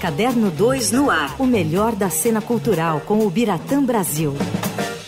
Caderno 2 no ar. O melhor da cena cultural com o Biratã Brasil.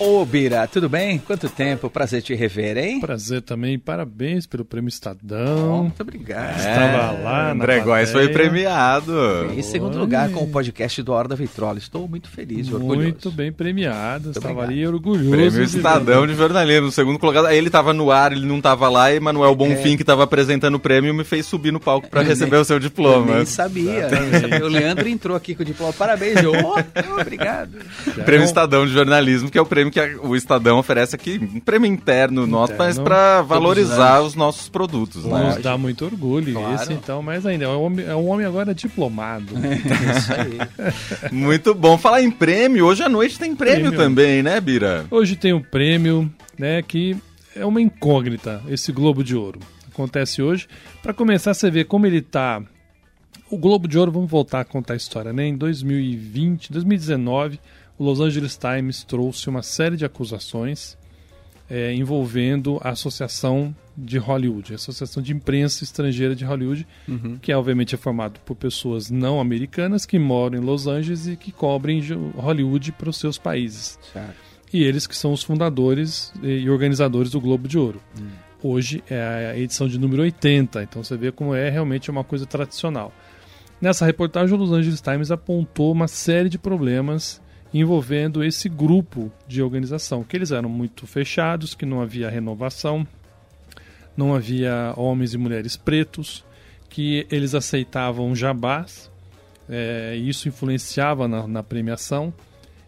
Ô, Bira, tudo bem? Quanto tempo? Prazer te rever, hein? Prazer também. Parabéns pelo prêmio Estadão. Oh, muito obrigado. Estava é, lá André Góes foi premiado. Em segundo lugar com o podcast do Hora da Vitrola. Estou muito feliz e orgulhoso. Muito bem premiado. Muito estava obrigado. ali orgulhoso. Prêmio Estadão de jornalismo. Segundo colocado. Ele estava no ar, ele não estava lá. E Manuel Bonfim, é. que estava apresentando o prêmio, me fez subir no palco para receber o seu diploma. Eu nem sabia. Nem sabia. O Leandro entrou aqui com o diploma. Parabéns. Eu, oh, obrigado. Prêmio Estadão de jornalismo, que é o prêmio que o Estadão oferece aqui, um prêmio interno, interno nosso, mas para valorizar os nossos produtos. Né? Nos dá muito orgulho claro. esse, então, mas ainda, é um homem, é um homem agora diplomado. É isso aí. muito bom. Falar em prêmio, hoje à noite tem prêmio, prêmio, também, né, Bira? Hoje tem um prêmio, né, que é uma incógnita, esse Globo de Ouro. Acontece hoje. Para começar, você vê como ele está o Globo de Ouro, vamos voltar a contar a história, né? Em 2020, 2019, o Los Angeles Times trouxe uma série de acusações é, envolvendo a Associação de Hollywood, a Associação de Imprensa Estrangeira de Hollywood, uhum. que é, obviamente é formado por pessoas não americanas que moram em Los Angeles e que cobrem Hollywood para os seus países. Certo. E eles que são os fundadores e organizadores do Globo de Ouro. Uhum. Hoje é a edição de número 80, então você vê como é realmente uma coisa tradicional. Nessa reportagem, o Los Angeles Times apontou uma série de problemas envolvendo esse grupo de organização, que eles eram muito fechados, que não havia renovação, não havia homens e mulheres pretos, que eles aceitavam jabás, é, e isso influenciava na, na, premiação.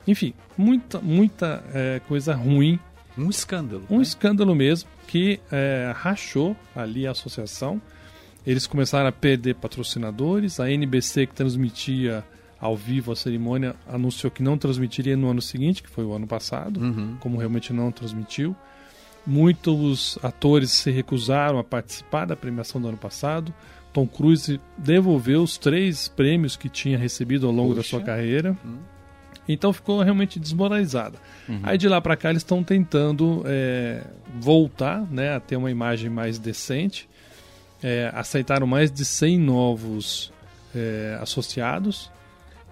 Enfim, muita, muita é, coisa ruim. Um escândalo. Um né? escândalo mesmo, que é, rachou ali a associação. Eles começaram a perder patrocinadores, a NBC que transmitia ao vivo a cerimônia, anunciou que não transmitiria no ano seguinte, que foi o ano passado, uhum. como realmente não transmitiu. Muitos atores se recusaram a participar da premiação do ano passado. Tom Cruise devolveu os três prêmios que tinha recebido ao longo Puxa. da sua carreira. Uhum. Então ficou realmente desmoralizada. Uhum. Aí de lá para cá eles estão tentando é, voltar né, a ter uma imagem mais decente. É, aceitaram mais de 100 novos é, associados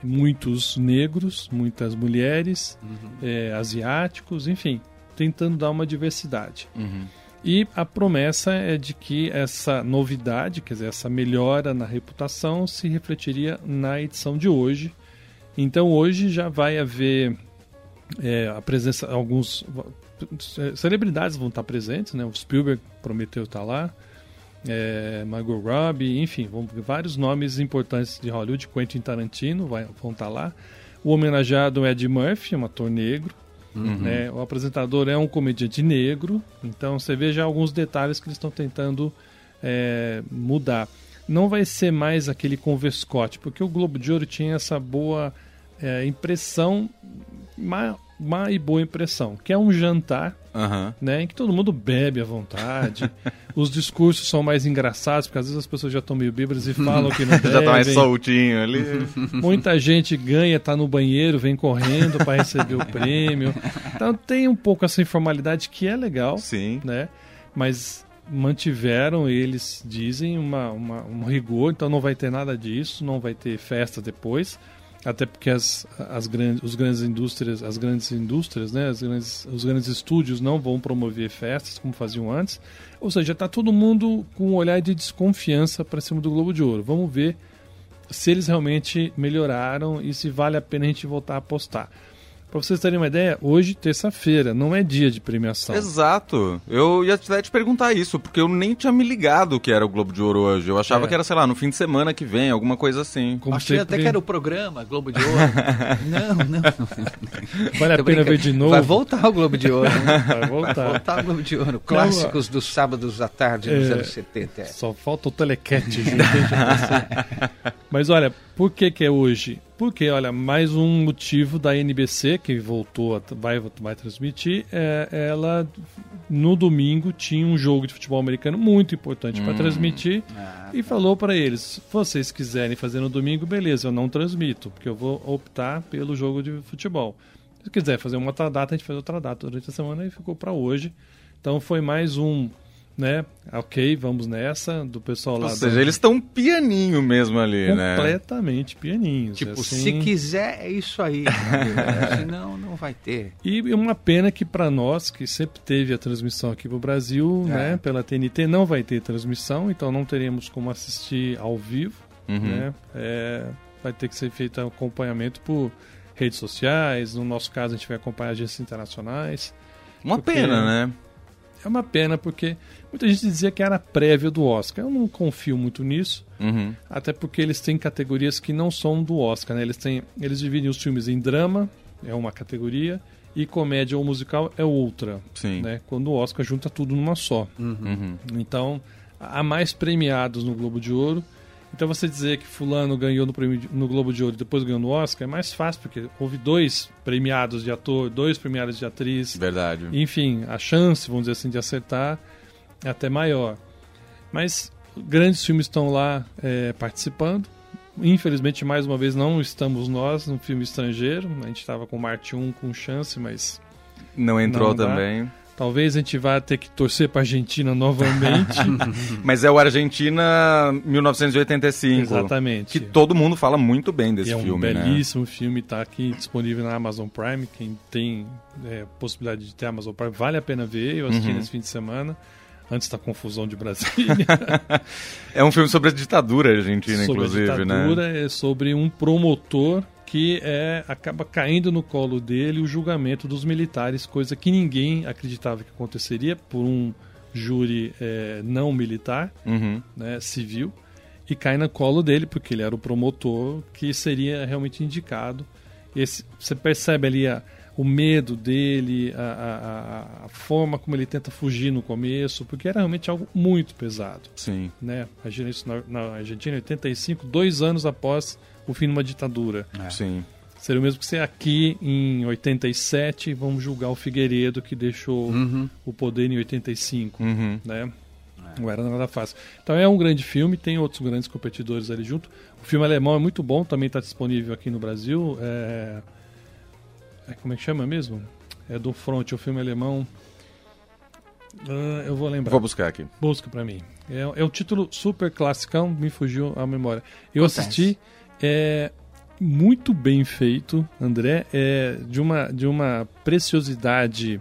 muitos negros, muitas mulheres, uhum. é, asiáticos, enfim, tentando dar uma diversidade. Uhum. E a promessa é de que essa novidade, quer dizer, essa melhora na reputação, se refletiria na edição de hoje. Então hoje já vai haver é, a presença, alguns celebridades vão estar presentes, né? O Spielberg prometeu estar lá é, Margot Robbie, enfim, vão, vários nomes importantes de Hollywood, Quentin Tarantino vai, vão estar tá lá. O homenageado é Ed Murphy, um ator negro. Uhum. Né? O apresentador é um comediante negro, então você vê já alguns detalhes que eles estão tentando é, mudar. Não vai ser mais aquele converscote, porque o Globo de Ouro tinha essa boa é, impressão, má, má e boa impressão, que é um jantar Uhum. Né, em que todo mundo bebe à vontade. Os discursos são mais engraçados, porque às vezes as pessoas já estão meio bêbadas e falam que não devem. já tá mais soltinho ali. Muita gente ganha, tá no banheiro, vem correndo para receber o prêmio. Então tem um pouco essa informalidade que é legal. Sim. Né? Mas mantiveram, eles dizem, uma, uma, um rigor, então não vai ter nada disso, não vai ter festa depois até porque as, as grandes, os grandes indústrias, as grandes indústrias, né, as grandes, os grandes estúdios não vão promover festas como faziam antes. Ou seja, está todo mundo com um olhar de desconfiança para cima do Globo de Ouro. Vamos ver se eles realmente melhoraram e se vale a pena a gente voltar a apostar. Pra vocês terem uma ideia, hoje, terça-feira, não é dia de premiação. Exato. Eu ia até te perguntar isso, porque eu nem tinha me ligado que era o Globo de Ouro hoje. Eu achava é. que era, sei lá, no fim de semana que vem, alguma coisa assim. Como Achei sempre... até que era o programa Globo de Ouro. não, não. Vale a pena ver de novo. Vai voltar o Globo de Ouro. Né? Vai voltar. Vai voltar o Globo de Ouro. Clássicos dos sábados à tarde é, nos anos 70. É. Só falta o telequete. Mas olha, por que que é hoje? Porque, olha, mais um motivo da NBC, que voltou, a, vai, vai transmitir, é, ela no domingo tinha um jogo de futebol americano muito importante hum, para transmitir ah, e tá. falou para eles: se vocês quiserem fazer no domingo, beleza, eu não transmito, porque eu vou optar pelo jogo de futebol. Se quiser fazer uma outra data, a gente faz outra data durante a semana e ficou para hoje. Então foi mais um né? Ok, vamos nessa, do pessoal lá. Ou seja, eles estão pianinho mesmo ali, completamente né? Completamente pianinhos. Tipo, assim... se quiser, é isso aí. Senão, não vai ter. E uma pena que para nós, que sempre teve a transmissão aqui pro Brasil, é. né? Pela TNT, não vai ter transmissão, então não teremos como assistir ao vivo, uhum. né? É, vai ter que ser feito acompanhamento por redes sociais, no nosso caso a gente vai acompanhar agências internacionais. Uma pena, né? É uma pena porque muita gente dizia que era prévia do Oscar. Eu não confio muito nisso, uhum. até porque eles têm categorias que não são do Oscar, né? Eles têm, eles dividem os filmes em drama, é uma categoria, e comédia ou musical é outra. Sim. Né? Quando o Oscar junta tudo numa só. Uhum. Então, há mais premiados no Globo de Ouro então você dizer que fulano ganhou no, prêmio, no Globo de Ouro e depois ganhou no Oscar é mais fácil, porque houve dois premiados de ator, dois premiados de atriz. Verdade. Enfim, a chance, vamos dizer assim, de acertar é até maior. Mas grandes filmes estão lá é, participando. Infelizmente, mais uma vez, não estamos nós no filme estrangeiro. A gente estava com Marte 1 com chance, mas... Não entrou não também. Talvez a gente vá ter que torcer para a Argentina novamente. Mas é o Argentina 1985. Exatamente. Que todo mundo fala muito bem desse é um filme, né? belíssimo filme, está aqui disponível na Amazon Prime. Quem tem é, possibilidade de ter Amazon Prime, vale a pena ver. Eu assisti uhum. nesse fim de semana antes da confusão de Brasília. é um filme sobre a ditadura argentina, sobre inclusive, a ditadura, né? É sobre um promotor que é, acaba caindo no colo dele o julgamento dos militares, coisa que ninguém acreditava que aconteceria por um júri é, não militar, uhum. né, civil, e cai no colo dele porque ele era o promotor que seria realmente indicado. Esse, você percebe ali a, o medo dele, a, a, a, forma como ele tenta fugir no começo, porque era realmente algo muito pesado. Sim. Né? Imagina isso na, na Argentina, 85, dois anos após o fim de uma ditadura. É. Sim. Seria o mesmo que ser aqui em 87, vamos julgar o Figueiredo que deixou uhum. o poder em 85, uhum. né? É. Não era nada fácil. Então é um grande filme, tem outros grandes competidores ali junto. O filme alemão é muito bom, também está disponível aqui no Brasil. É... é... como é que chama mesmo? É do Front, o filme alemão. Uh, eu vou lembrar. Vou buscar aqui. Busca para mim. É, é um título super classicão, me fugiu a memória. Eu Acontece. assisti é muito bem feito, André, é de uma, de uma preciosidade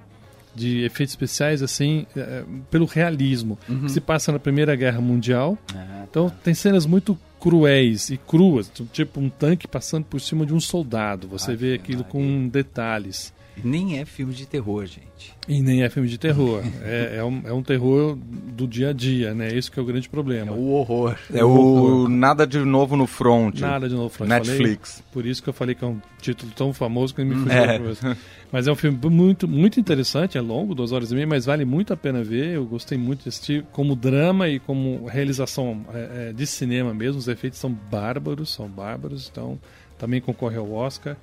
de efeitos especiais assim é, pelo realismo uhum. que se passa na Primeira Guerra Mundial. Ah, então tá. tem cenas muito cruéis e cruas, tipo um tanque passando por cima de um soldado. Você vê aquilo com detalhes. Nem é filme de terror, gente. E nem é filme de terror. é, é, um, é um terror do dia a dia, né? Isso que é o grande problema. É o horror. É o, horror. Nada de Novo no Front. Nada de Novo no Front. Netflix. Falei, por isso que eu falei que é um título tão famoso que me fugiu é. Mas é um filme muito, muito interessante, é longo, duas horas e meia, mas vale muito a pena ver. Eu gostei muito de assistir como drama e como realização é, é de cinema mesmo. Os efeitos são bárbaros, são bárbaros, então também concorre ao Oscar.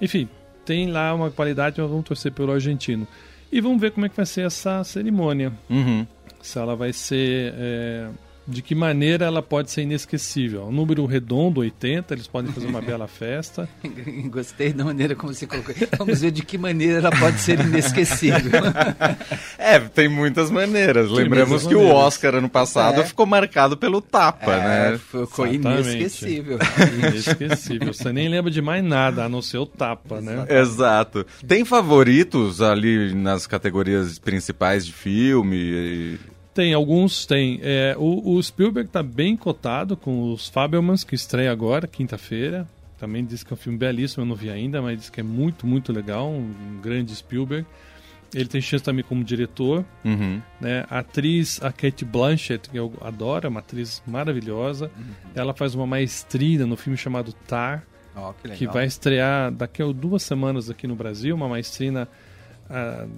Enfim, tem lá uma qualidade, mas vamos torcer pelo argentino. E vamos ver como é que vai ser essa cerimônia. Uhum. Se ela vai ser. É, de que maneira ela pode ser inesquecível. Um número redondo, 80, eles podem fazer uma bela festa. Gostei da maneira como você colocou. Vamos ver de que maneira ela pode ser inesquecível. é, tem muitas maneiras. Tem Lembramos que maneiras. o Oscar ano passado é. ficou marcado pelo tapa, é, né? Ficou inesquecível. inesquecível. Você nem lembra de mais nada, a não ser o tapa, né? Exato. Tem favoritos ali nas categorias principais de filme? Tem, alguns tem. É, o, o, Spielberg está bem cotado com os Fabelmans, que estreia agora, quinta-feira. Também diz que é um filme belíssimo, eu não vi ainda, mas diz que é muito, muito legal, um, um grande Spielberg. Ele tem chance também como diretor. Uhum. Né? A atriz, a Kate Blanchett, que eu adoro, é uma atriz maravilhosa. Uhum. Ela faz uma maestria no filme chamado Tar, oh, que, que, vai estrear daqui a duas semanas aqui no Brasil, uma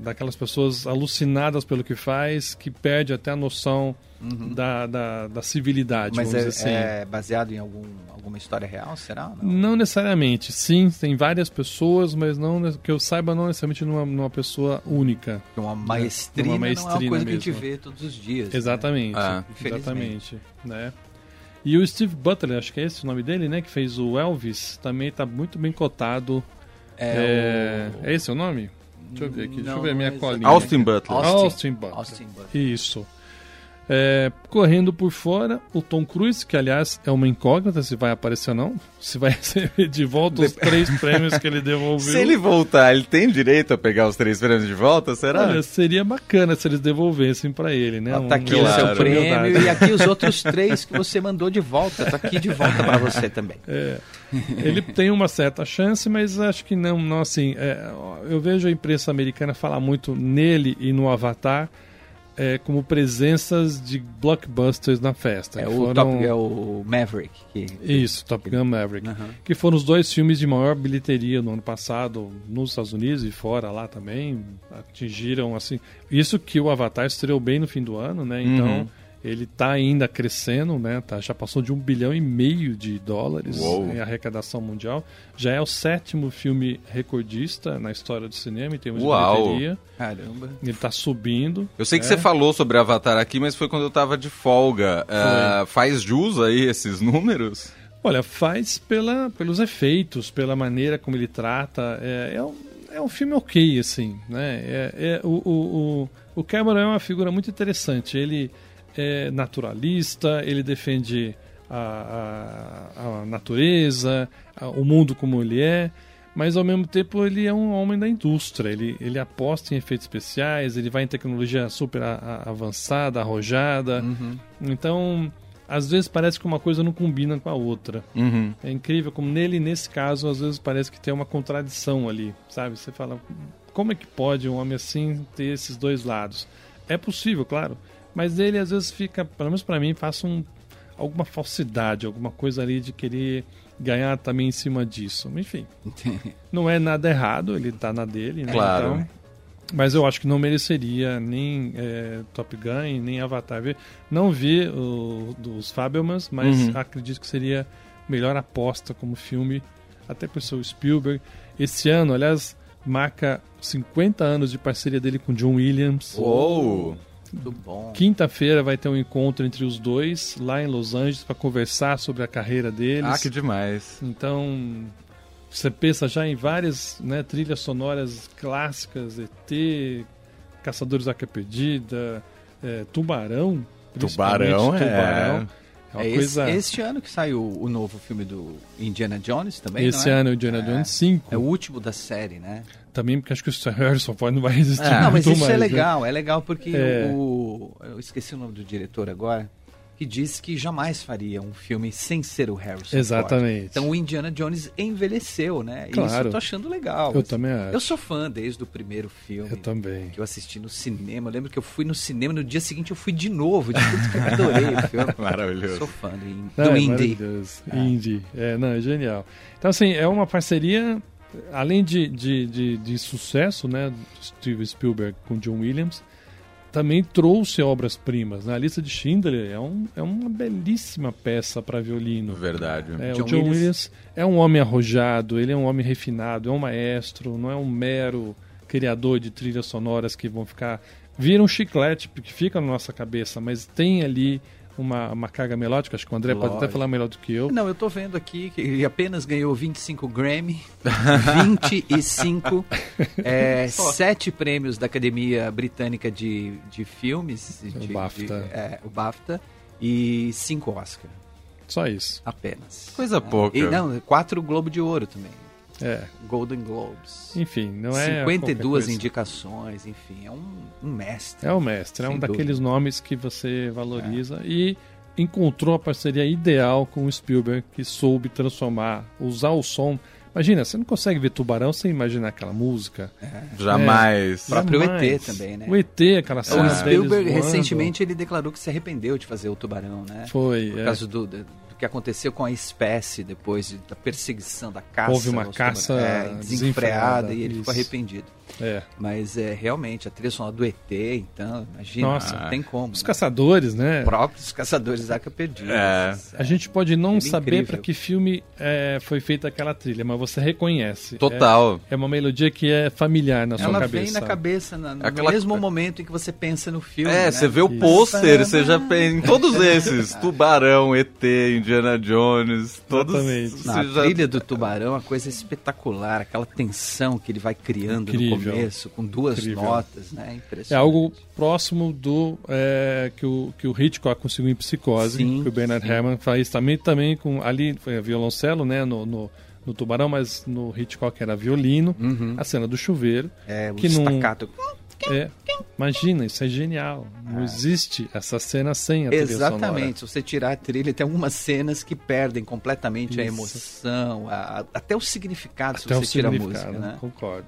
daquelas pessoas alucinadas pelo que faz, que perde até a noção uhum. da, da, da, civilidade. Mas é, assim. é, baseado em algum, alguma história real, será? Não? não? necessariamente. Sim, tem várias pessoas, mas não que eu saiba não necessariamente numa, numa pessoa única. Uma maestria, né? uma maestria não é uma coisa mesmo. que a gente vê todos os dias. Né? Exatamente. Né? Ah, exatamente. Né? E o Steve Butler, acho que é esse o nome dele, né? Que fez o Elvis, também está muito bem cotado. É, é, o... é esse o nome? Deixa eu ver aqui, deixa eu ver a minha colinha. Austin Butler. Austin, Austin Butler. Austin Butler. Isso. É, correndo por fora, o Tom Cruise, que aliás é uma incógnita se vai aparecer ou não, se vai receber de volta os três prêmios que ele devolveu. Se ele voltar, ele tem direito a pegar os três prêmios de volta, será? Olha, seria bacana se eles devolvessem para ele, né? Ah, tá aqui um, o seu prêmio e aqui os outros três que você mandou de volta, tá aqui de volta para você também. É, ele tem uma certa chance, mas acho que não, não assim. É, eu vejo a imprensa americana falar muito nele e no Avatar é, como presenças de blockbusters na festa. É, foram... o, Top, é o Maverick. Que... Isso, Top Gun Maverick. Uhum. Que foram os dois filmes de maior bilheteria no ano passado nos Estados Unidos e fora lá também. Atingiram, assim... Isso que o Avatar estreou bem no fim do ano, né? Então... Uhum ele está ainda crescendo, né? Tá, já passou de um bilhão e meio de dólares Uou. em arrecadação mundial. Já é o sétimo filme recordista na história do cinema em termos Uau. de bilheteria. Caramba. Ele está subindo. Eu sei que é. você falou sobre Avatar aqui, mas foi quando eu estava de folga. Uh, faz jus aí esses números? Olha, faz pela, pelos efeitos, pela maneira como ele trata. É, é, um, é um filme ok, assim, né? É, é o, o, o, o Cameron é uma figura muito interessante. Ele é naturalista, ele defende a, a, a natureza, a, o mundo como ele é, mas ao mesmo tempo ele é um homem da indústria, ele, ele aposta em efeitos especiais, ele vai em tecnologia super avançada, arrojada. Uhum. Então, às vezes parece que uma coisa não combina com a outra. Uhum. É incrível como nele, nesse caso, às vezes parece que tem uma contradição ali, sabe? Você fala, como é que pode um homem assim ter esses dois lados? É possível, claro. Mas ele às vezes fica, pelo menos para mim, passa um, alguma falsidade, alguma coisa ali de querer ganhar também em cima disso. Enfim, não é nada errado, ele tá na dele, né? Claro. Então, mas eu acho que não mereceria nem é, Top Gun, nem Avatar. Não vi o, dos Fabelmans, mas uhum. acredito que seria melhor aposta como filme, até por seu Spielberg. Esse ano, aliás, marca 50 anos de parceria dele com John Williams. Uou! Muito bom. Quinta-feira vai ter um encontro entre os dois lá em Los Angeles para conversar sobre a carreira deles. Ah, que demais. Então, você pensa já em várias né, trilhas sonoras clássicas, ET, Caçadores da Arca Perdida, é, Tubarão. Tubarão, é. Tubarão. É, é coisa... esse, este ano que saiu o novo filme do Indiana Jones também, Esse é? ano, Indiana é. Jones 5. É o último da série, né? Também porque acho que o Harrison Ford não vai resistir é. Não, mas isso mais, é legal, né? é legal porque é. o... Eu esqueci o nome do diretor agora que disse que jamais faria um filme sem ser o Harrison Exatamente. Ford. Então o Indiana Jones envelheceu, né? Claro. Isso eu tô achando legal. Eu assim. também acho. Eu sou fã desde o primeiro filme. Eu também. Que eu assisti no cinema. Eu lembro que eu fui no cinema no dia seguinte eu fui de novo. De tudo que eu adorei o filme. Maravilhoso. Sou fã do, não, do é Indy. É. Indy. É, não, é genial. Então assim, é uma parceria além de, de, de, de sucesso, né, Steve Spielberg com John Williams, também trouxe obras-primas. Né? A lista de Schindler é, um, é uma belíssima peça para violino. Verdade. É, John o John Williams... Williams é um homem arrojado, ele é um homem refinado, é um maestro, não é um mero criador de trilhas sonoras que vão ficar. Vira um chiclete, porque fica na nossa cabeça, mas tem ali uma, uma carga melódica, acho que o André Lógico. pode até falar melhor do que eu. Não, eu estou vendo aqui que ele apenas ganhou 25 Grammy, 25, é, 7 prêmios da Academia Britânica de, de Filmes, de, o BAFTA, de, é, o BAFTA e 5 Oscar. Só isso. Apenas. Coisa pouca. E, não, 4 Globo de Ouro também. É. Golden Globes. Enfim, não é. 52 indicações, enfim, é um, um, mestre. É um mestre, é um dúvida. daqueles nomes que você valoriza é. e encontrou a parceria ideal com o Spielberg, que soube transformar, usar o som. Imagina, você não consegue ver Tubarão sem imaginar aquela música. É. Jamais. É, o próprio jamais. ET também, né? O ET, aquela cena O Spielberg, recentemente, ele declarou que se arrependeu de fazer o Tubarão, né? Foi. Por é. causa do, que aconteceu com a espécie depois de, da perseguição da caça. Houve uma caça é, desenfreada e ele isso. ficou arrependido. É. Mas é realmente a trilha sonora do ET, então, imagina, Nossa, não tem como. Os né? caçadores, né? Os próprios caçadores da Arca Perdida. É. A gente pode não saber para que filme é, foi feita aquela trilha, mas você reconhece. Total. É, é uma melodia que é familiar na Ela sua cabeça. Ela vem na cabeça na, Aquela... no mesmo momento em que você pensa no filme. É, né? você vê o pôster, você já pensa em todos esses. Tubarão, ET, Indiana Jones, todos. Exatamente. Na já... trilha do Tubarão, a coisa espetacular, aquela tensão que ele vai criando Incrível. no Incrível. começo, com duas Incrível. notas, né? Impressionante. É algo próximo do é, que, o, que o Hitchcock conseguiu em Psicose, Sim, que o Bernard sim. Herrmann faz também, também com ali foi violoncelo, né, no, no, no Tubarão, mas no Hitchcock era violino, Uhum. a cena do chuveiro, É, o que não-. É, imagina, isso é genial, não existe essa cena sem a trilha sonora. Exatamente. Se você tirar a trilha, tem algumas cenas que perdem completamente a Isso. emoção, a- a- até o significado, Até se o você tira a significado, música, né? concordo.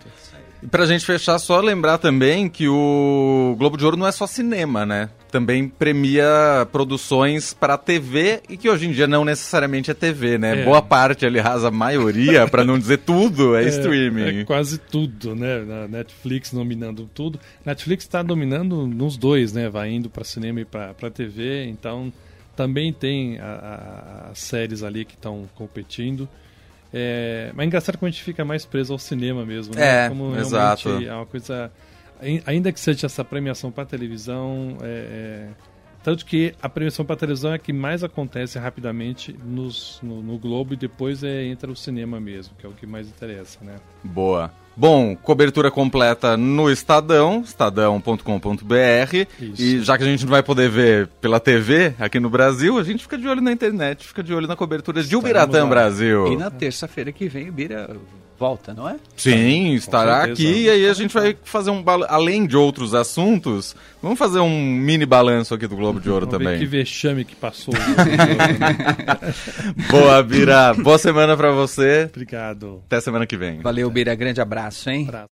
E pra gente fechar, só lembrar também que o Globo de Ouro não é só cinema, né? Também premia produções para TV e que hoje em dia não necessariamente é TV, né? É. Boa parte, aliás, a maioria, pra não dizer tudo, é, streaming. É quase tudo, né? Netflix dominando tudo. Netflix está dominando nos dois, né? Vai indo para cinema e para TV, então também tem a- a- as séries ali que estão competindo. É, mas é engraçado como a gente fica mais preso ao cinema mesmo, né? É, como realmente exato. É uma coisa. Ai- Ainda que seja essa premiação para televisão, é, é, tanto que a premiação para televisão é a que mais acontece rapidamente nos, no, no Globo e depois é, entra o cinema mesmo, que é o que mais interessa, né? Boa. Bom, cobertura completa no Estadão, estadão.com.br. E já que a gente não vai poder ver pela TV aqui no Brasil, a gente fica de olho na internet, fica de olho na cobertura de lá. Brasil. E na terça-feira que vem o Bira volta, não é? Sim, estará certeza. aqui e aí a gente vai fazer um além de outros assuntos, vamos fazer um mini balanço aqui do Globo de Ouro Vamos ver que também. vexame que passou. Boa, Bira. Boa semana pra você. Obrigado. Até semana que vem. Valeu, Bira. Grande abraço, hein? Abraço.